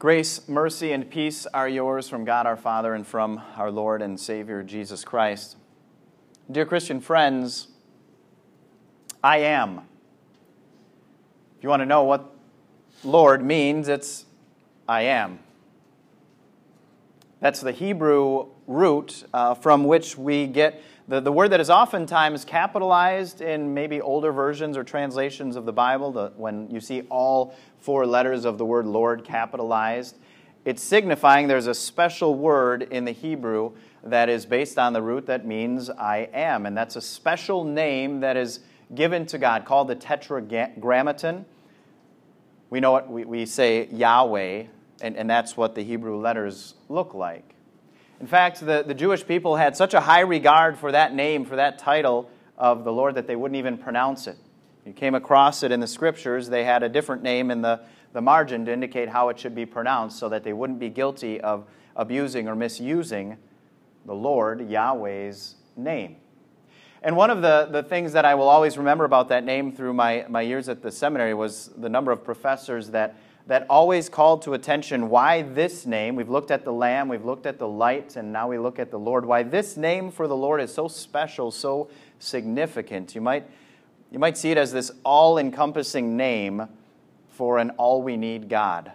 Grace, mercy, and peace are yours from God our Father and from our Lord and Savior Jesus Christ. Dear Christian friends, I am. If you want to know what Lord means, it's I am. That's the Hebrew root uh, from which we get the, the word that is oftentimes capitalized in maybe older versions or translations of the Bible, the, when you see all four letters of the word Lord capitalized, it's signifying there's a special word in the Hebrew that is based on the root that means I am. And that's a special name that is given to God called the Tetragrammaton. We know it, we, we say Yahweh, and, and that's what the Hebrew letters look like. In fact, the, the Jewish people had such a high regard for that name, for that title of the Lord, that they wouldn't even pronounce it. You came across it in the scriptures, they had a different name in the, the margin to indicate how it should be pronounced so that they wouldn't be guilty of abusing or misusing the Lord, Yahweh's name. And one of the, the things that I will always remember about that name through my, my years at the seminary was the number of professors that that always called to attention why this name, we've looked at the Lamb, we've looked at the light, and now we look at the Lord, why this name for the Lord is so special, so significant. You might, you might see it as this all encompassing name for an all we need God.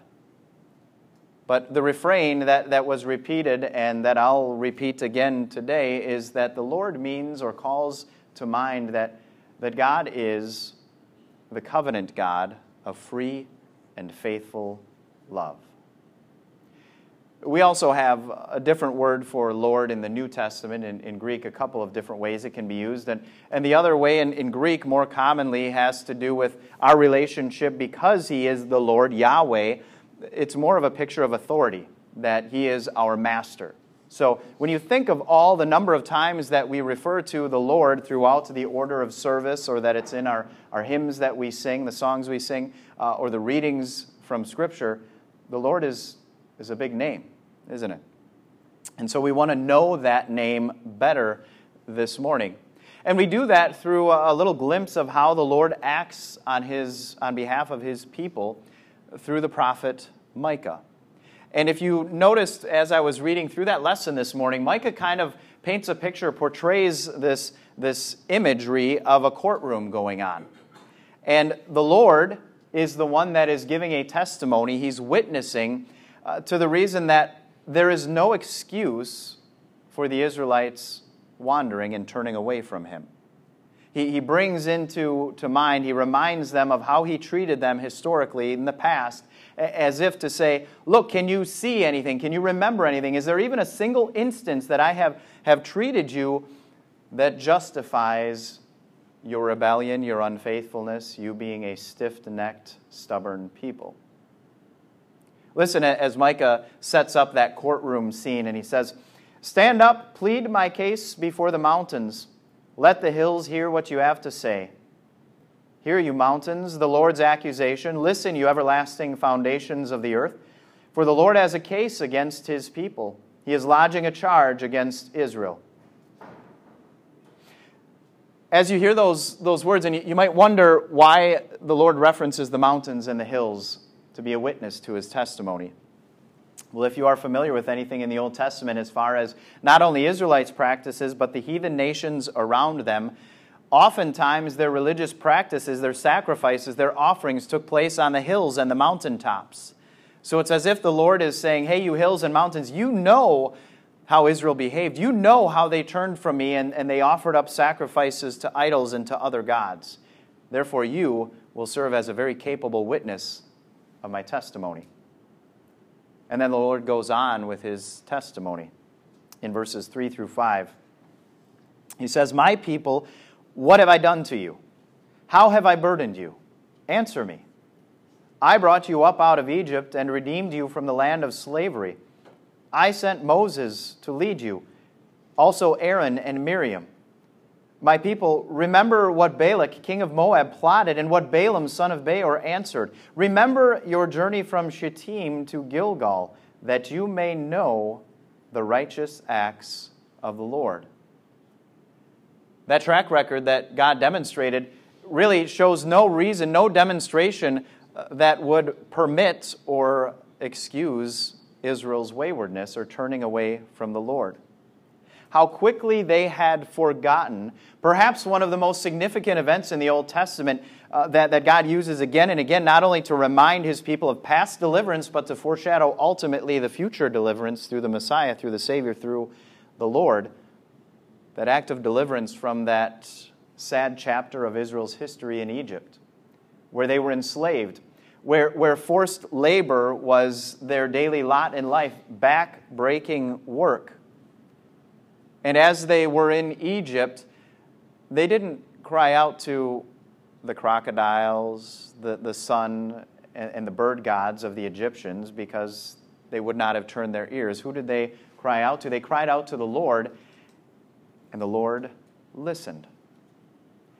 But the refrain that, that was repeated and that I'll repeat again today is that the Lord means or calls to mind that, that God is the covenant God of free and faithful love. We also have a different word for Lord in the New Testament, in, in Greek, a couple of different ways it can be used. And, and the other way in, in Greek, more commonly, has to do with our relationship because He is the Lord, Yahweh. It's more of a picture of authority, that He is our master. So when you think of all the number of times that we refer to the Lord throughout the order of service, or that it's in our, our hymns that we sing, the songs we sing, uh, or the readings from Scripture, the Lord is, is a big name, isn't it? And so we want to know that name better this morning. And we do that through a little glimpse of how the Lord acts on, his, on behalf of his people through the prophet Micah. And if you noticed as I was reading through that lesson this morning, Micah kind of paints a picture, portrays this, this imagery of a courtroom going on. And the Lord is the one that is giving a testimony, he's witnessing uh, to the reason that there is no excuse for the Israelites wandering and turning away from him. He, he brings into to mind, he reminds them of how he treated them historically in the past, as if to say, Look, can you see anything? Can you remember anything? Is there even a single instance that I have, have treated you that justifies your rebellion, your unfaithfulness, you being a stiff necked, stubborn people. Listen as Micah sets up that courtroom scene and he says, Stand up, plead my case before the mountains. Let the hills hear what you have to say. Hear, you mountains, the Lord's accusation. Listen, you everlasting foundations of the earth. For the Lord has a case against his people, he is lodging a charge against Israel as you hear those, those words, and you, you might wonder why the Lord references the mountains and the hills to be a witness to his testimony. Well, if you are familiar with anything in the Old Testament as far as not only Israelites' practices, but the heathen nations around them, oftentimes their religious practices, their sacrifices, their offerings took place on the hills and the mountaintops. So it's as if the Lord is saying, Hey, you hills and mountains, you know how Israel behaved. You know how they turned from me and, and they offered up sacrifices to idols and to other gods. Therefore, you will serve as a very capable witness of my testimony. And then the Lord goes on with his testimony in verses 3 through 5. He says, My people, what have I done to you? How have I burdened you? Answer me. I brought you up out of Egypt and redeemed you from the land of slavery. I sent Moses to lead you, also Aaron and Miriam. My people, remember what Balak, king of Moab, plotted and what Balaam, son of Beor, answered. Remember your journey from Shittim to Gilgal, that you may know the righteous acts of the Lord. That track record that God demonstrated really shows no reason, no demonstration uh, that would permit or excuse Israel's waywardness or turning away from the Lord. How quickly they had forgotten, perhaps one of the most significant events in the Old Testament uh, that, that God uses again and again, not only to remind his people of past deliverance, but to foreshadow ultimately the future deliverance through the Messiah, through the Savior, through the Lord. That act of deliverance from that sad chapter of Israel's history in Egypt, where they were enslaved, where, where forced labor was their daily lot in life, back breaking work. And as they were in Egypt, they didn't cry out to the crocodiles, the, the sun, and, and the bird gods of the Egyptians because they would not have turned their ears. Who did they cry out to? They cried out to the Lord, and the Lord listened.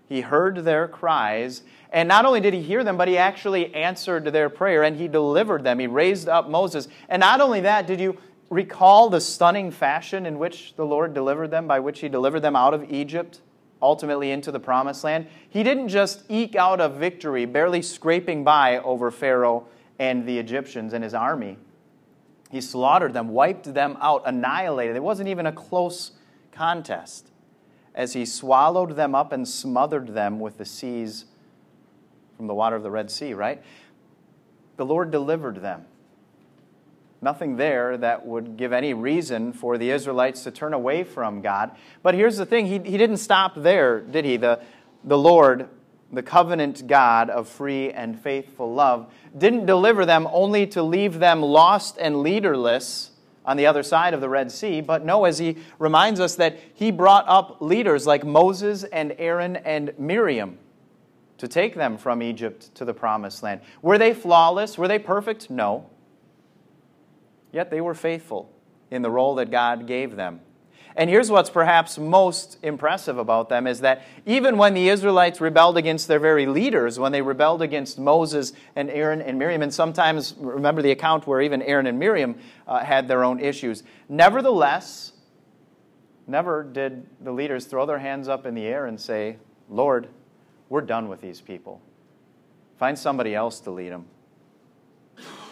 He heard their cries, and not only did he hear them, but he actually answered their prayer and he delivered them. He raised up Moses. And not only that, did you recall the stunning fashion in which the Lord delivered them, by which he delivered them out of Egypt, ultimately into the promised land? He didn't just eke out a victory, barely scraping by over Pharaoh and the Egyptians and his army. He slaughtered them, wiped them out, annihilated. It wasn't even a close contest as he swallowed them up and smothered them with the seas from the water of the Red Sea, right? The Lord delivered them. Nothing there that would give any reason for the Israelites to turn away from God. But here's the thing He, he didn't stop there, did He? The, the Lord, the covenant God of free and faithful love, didn't deliver them only to leave them lost and leaderless on the other side of the Red Sea. But no, as he reminds us that he brought up leaders like Moses and Aaron and Miriam to take them from Egypt to the promised land. Were they flawless? Were they perfect? No. Yet they were faithful in the role that God gave them. And here's what's perhaps most impressive about them is that even when the Israelites rebelled against their very leaders, when they rebelled against Moses and Aaron and Miriam, and sometimes remember the account where even Aaron and Miriam uh, had their own issues, nevertheless, never did the leaders throw their hands up in the air and say, Lord, we're done with these people. Find somebody else to lead them.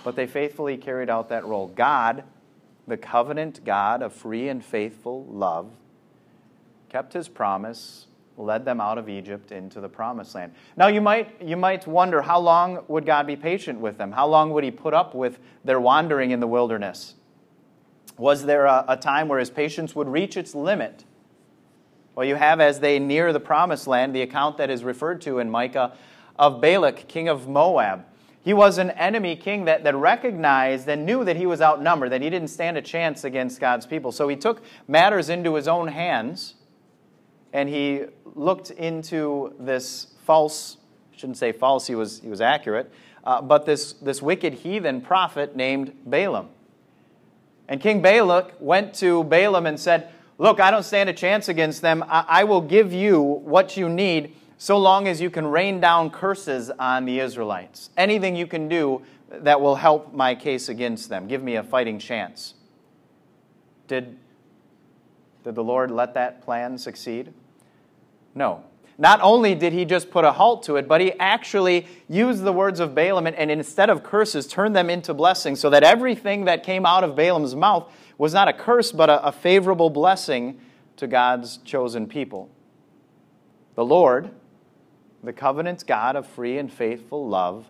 But they faithfully carried out that role. God the covenant God of free and faithful love, kept his promise, led them out of Egypt into the promised land. Now you might you might wonder how long would God be patient with them? How long would he put up with their wandering in the wilderness? Was there a, a time where his patience would reach its limit? Well, you have as they near the promised land the account that is referred to in Micah of Balak, king of Moab. He was an enemy king that, that recognized and knew that he was outnumbered, that he didn't stand a chance against God's people. So he took matters into his own hands and he looked into this false, I shouldn't say false, he was, he was accurate, uh, but this, this wicked heathen prophet named Balaam. And King Balak went to Balaam and said, Look, I don't stand a chance against them. I, I will give you what you need so long as you can rain down curses on the Israelites. Anything you can do that will help my case against them. Give me a fighting chance. Did, did the Lord let that plan succeed? No. Not only did he just put a halt to it, but he actually used the words of Balaam and, and instead of curses, turned them into blessings so that everything that came out of Balaam's mouth was not a curse, but a, a favorable blessing to God's chosen people. The Lord, the covenant God of free and faithful love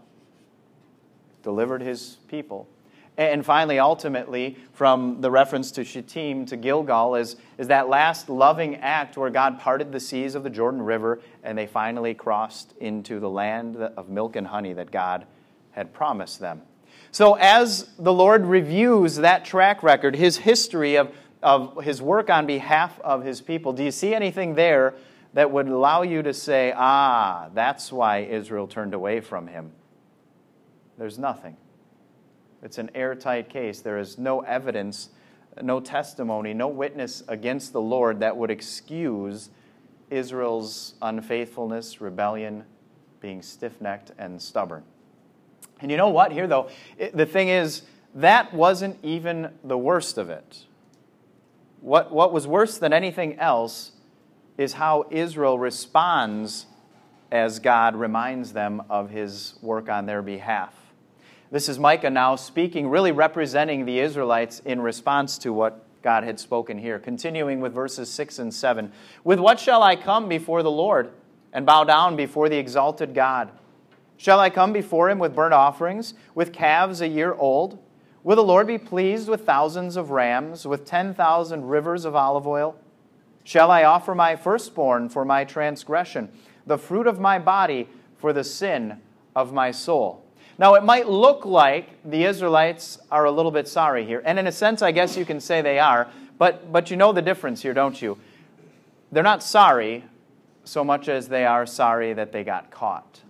delivered his people. And finally, ultimately, from the reference to Shittim to Gilgal, is, is that last loving act where God parted the seas of the Jordan River and they finally crossed into the land of milk and honey that God had promised them. So, as the Lord reviews that track record, his history of, of his work on behalf of his people, do you see anything there that would allow you to say, ah, that's why Israel turned away from him. There's nothing. It's an airtight case. There is no evidence, no testimony, no witness against the Lord that would excuse Israel's unfaithfulness, rebellion, being stiff necked and stubborn. And you know what, here though, it, the thing is, that wasn't even the worst of it. What, what was worse than anything else is how Israel responds as God reminds them of his work on their behalf. This is Micah now speaking, really representing the Israelites in response to what God had spoken here. Continuing with verses 6 and 7. With what shall I come before the Lord and bow down before the exalted God? Shall I come before him with burnt offerings, with calves a year old? Will the Lord be pleased with thousands of rams, with 10,000 rivers of olive oil? Shall I offer my firstborn for my transgression, the fruit of my body for the sin of my soul? Now, it might look like the Israelites are a little bit sorry here. And in a sense, I guess you can say they are. But, but you know the difference here, don't you? They're not sorry so much as they are sorry that they got caught.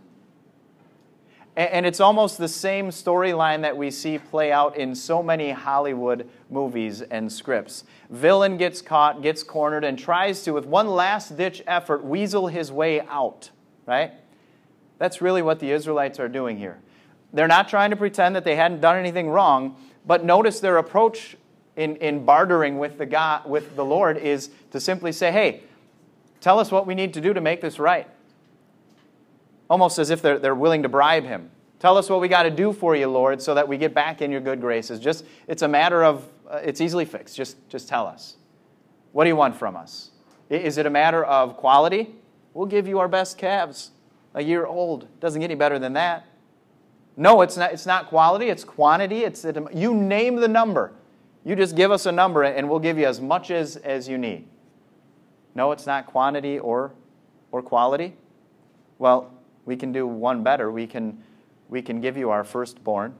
And it's almost the same storyline that we see play out in so many Hollywood movies and scripts. Villain gets caught, gets cornered, and tries to, with one last ditch effort, weasel his way out, right? That's really what the Israelites are doing here. They're not trying to pretend that they hadn't done anything wrong, but notice their approach in, in bartering with the, God, with the Lord is to simply say, hey, tell us what we need to do to make this right almost as if they're, they're willing to bribe him. Tell us what we got to do for you, Lord, so that we get back in your good graces. Just, it's a matter of, uh, it's easily fixed. Just, just tell us. What do you want from us? Is it a matter of quality? We'll give you our best calves, a year old. Doesn't get any better than that. No, it's not, it's not quality, it's quantity. It's, you name the number. You just give us a number and we'll give you as much as, as you need. No, it's not quantity or, or quality. Well, we can do one better. We can, we can give you our firstborn.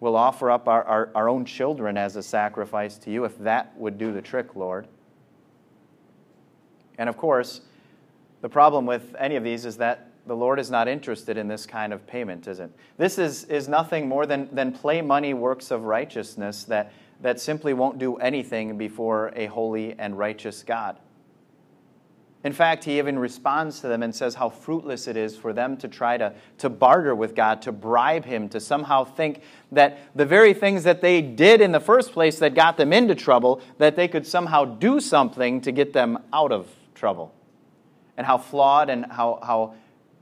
We'll offer up our, our, our own children as a sacrifice to you if that would do the trick, Lord. And of course, the problem with any of these is that the Lord is not interested in this kind of payment, is it? This is, is nothing more than, than play money works of righteousness that, that simply won't do anything before a holy and righteous God. In fact, he even responds to them and says how fruitless it is for them to try to, to barter with God, to bribe him, to somehow think that the very things that they did in the first place that got them into trouble, that they could somehow do something to get them out of trouble. And how flawed and how, how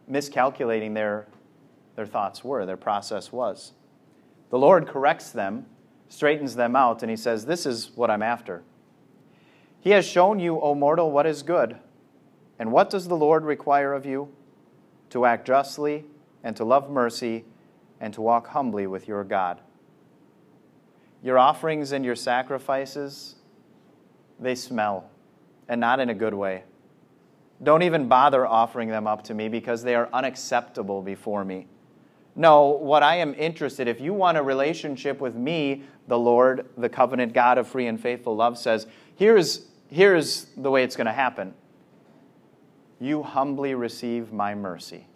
miscalculating their, their thoughts were, their process was. The Lord corrects them, straightens them out, and he says, This is what I'm after. He has shown you, O mortal, what is good. And what does the Lord require of you? To act justly, and to love mercy, and to walk humbly with your God. Your offerings and your sacrifices, they smell, and not in a good way. Don't even bother offering them up to me because they are unacceptable before me. No, what I am interested, if you want a relationship with me, the Lord, the covenant God of free and faithful love says, here's, here's the way it's going to happen you humbly receive my mercy.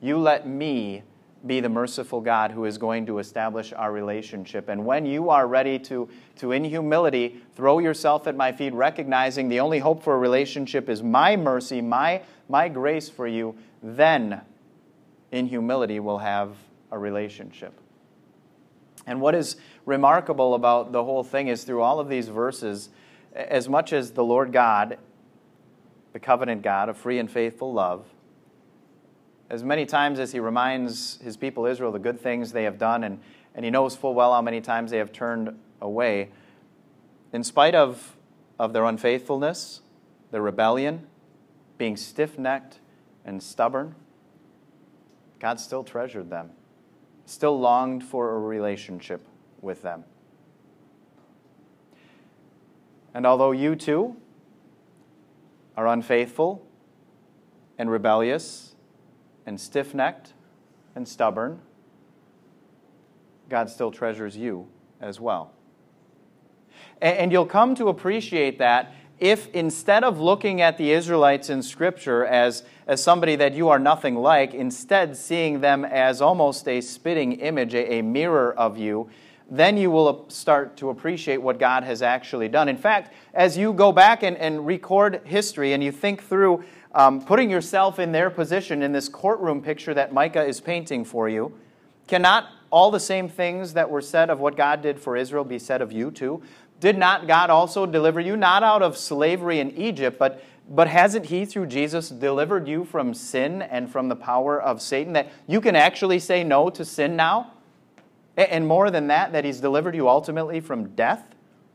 You let me be the merciful God who is going to establish our relationship. And when you are ready to, to, in humility, throw yourself at my feet, recognizing the only hope for a relationship is my mercy, my, my grace for you, then in humility we'll have a relationship. And what is remarkable about the whole thing is through all of these verses, as much as the Lord God the covenant God of free and faithful love, as many times as he reminds his people Israel the good things they have done, and, and he knows full well how many times they have turned away, in spite of, of their unfaithfulness, their rebellion, being stiff necked and stubborn, God still treasured them, still longed for a relationship with them. And although you too are unfaithful and rebellious and stiff necked and stubborn, God still treasures you as well. And you'll come to appreciate that if instead of looking at the Israelites in Scripture as, as somebody that you are nothing like, instead seeing them as almost a spitting image, a, a mirror of you, then you will start to appreciate what God has actually done. In fact, as you go back and, and record history and you think through um, putting yourself in their position in this courtroom picture that Micah is painting for you, cannot all the same things that were said of what God did for Israel be said of you too? Did not God also deliver you, not out of slavery in Egypt, but But hasn't He, through Jesus, delivered you from sin and from the power of Satan? That you can actually say no to sin now? And more than that, that He's delivered you ultimately from death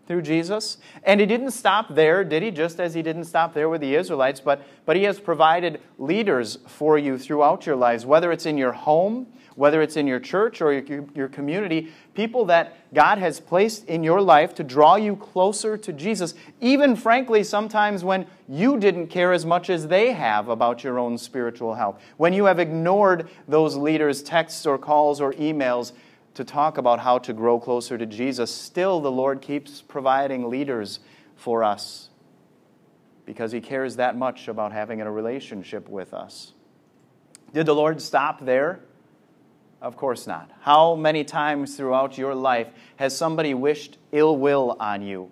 through Jesus? And He didn't stop there, did He? Just as He didn't stop there with the Israelites, but, but He has provided leaders for you throughout your lives, whether it's in your home whether it's in your church or your, your community, people that God has placed in your life to draw you closer to Jesus, even frankly, sometimes when you didn't care as much as they have about your own spiritual health, when you have ignored those leaders' texts or calls or emails to talk about how to grow closer to Jesus, still the Lord keeps providing leaders for us because He cares that much about having a relationship with us. Did the Lord stop there? Of course not. How many times throughout your life has somebody wished ill will on you,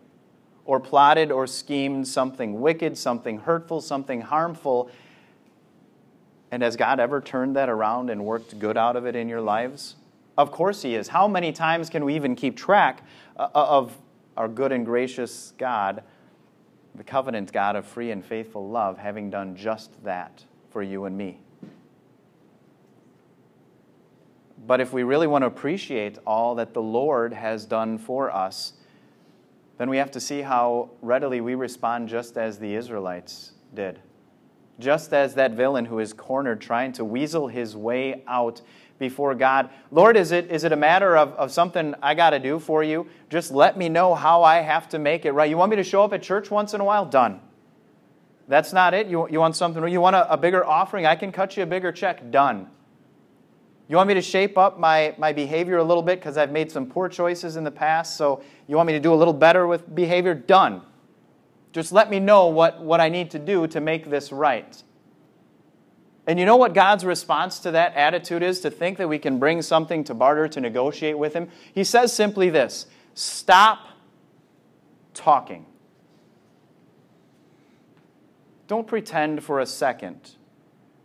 or plotted or schemed something wicked, something hurtful, something harmful? And has God ever turned that around and worked good out of it in your lives? Of course He is. How many times can we even keep track uh, uh, of our good and gracious God, the covenant God of free and faithful love, having done just that for you and me? But if we really want to appreciate all that the Lord has done for us, then we have to see how readily we respond just as the Israelites did. Just as that villain who is cornered trying to weasel his way out before God. Lord, is it, is it a matter of, of something I got to do for you? Just let me know how I have to make it right. You want me to show up at church once in a while? Done. That's not it. You, you want something, you want a, a bigger offering? I can cut you a bigger check. Done. You want me to shape up my, my behavior a little bit because I've made some poor choices in the past, so you want me to do a little better with behavior? Done. Just let me know what, what I need to do to make this right. And you know what God's response to that attitude is? To think that we can bring something to barter, to negotiate with Him? He says simply this stop talking. Don't pretend for a second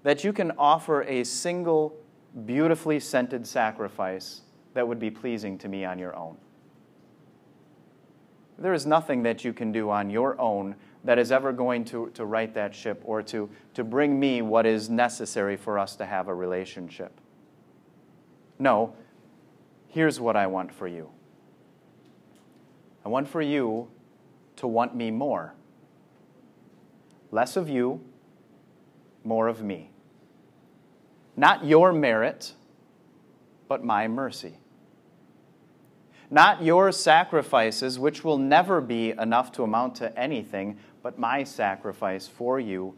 that you can offer a single beautifully scented sacrifice that would be pleasing to me on your own. There is nothing that you can do on your own that is ever going to, to right that ship or to, to bring me what is necessary for us to have a relationship. No, here's what I want for you I want for you to want me more. Less of you, more of me. Not your merit, but my mercy. Not your sacrifices, which will never be enough to amount to anything, but my sacrifice for you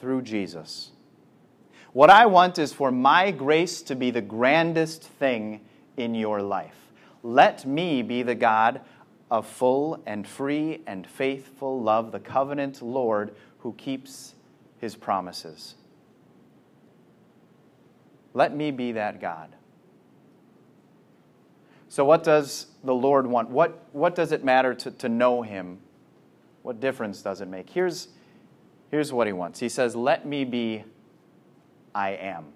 through Jesus. What I want is for my grace to be the grandest thing in your life. Let me be the God of full and free and faithful love, the covenant Lord who keeps his promises. Let me be that God. So, what does the Lord want? What, what does it matter to, to know Him? What difference does it make? Here's, here's what He wants He says, Let me be I am.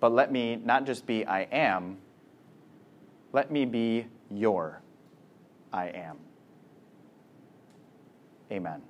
But let me not just be I am, let me be your I am. Amen.